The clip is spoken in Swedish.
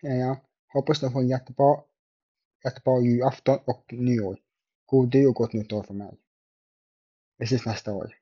Ja, hoppas du får en jättebra, jättebra julafton och nyår. God jul och gott nytt år för mig. Vi ses nästa år.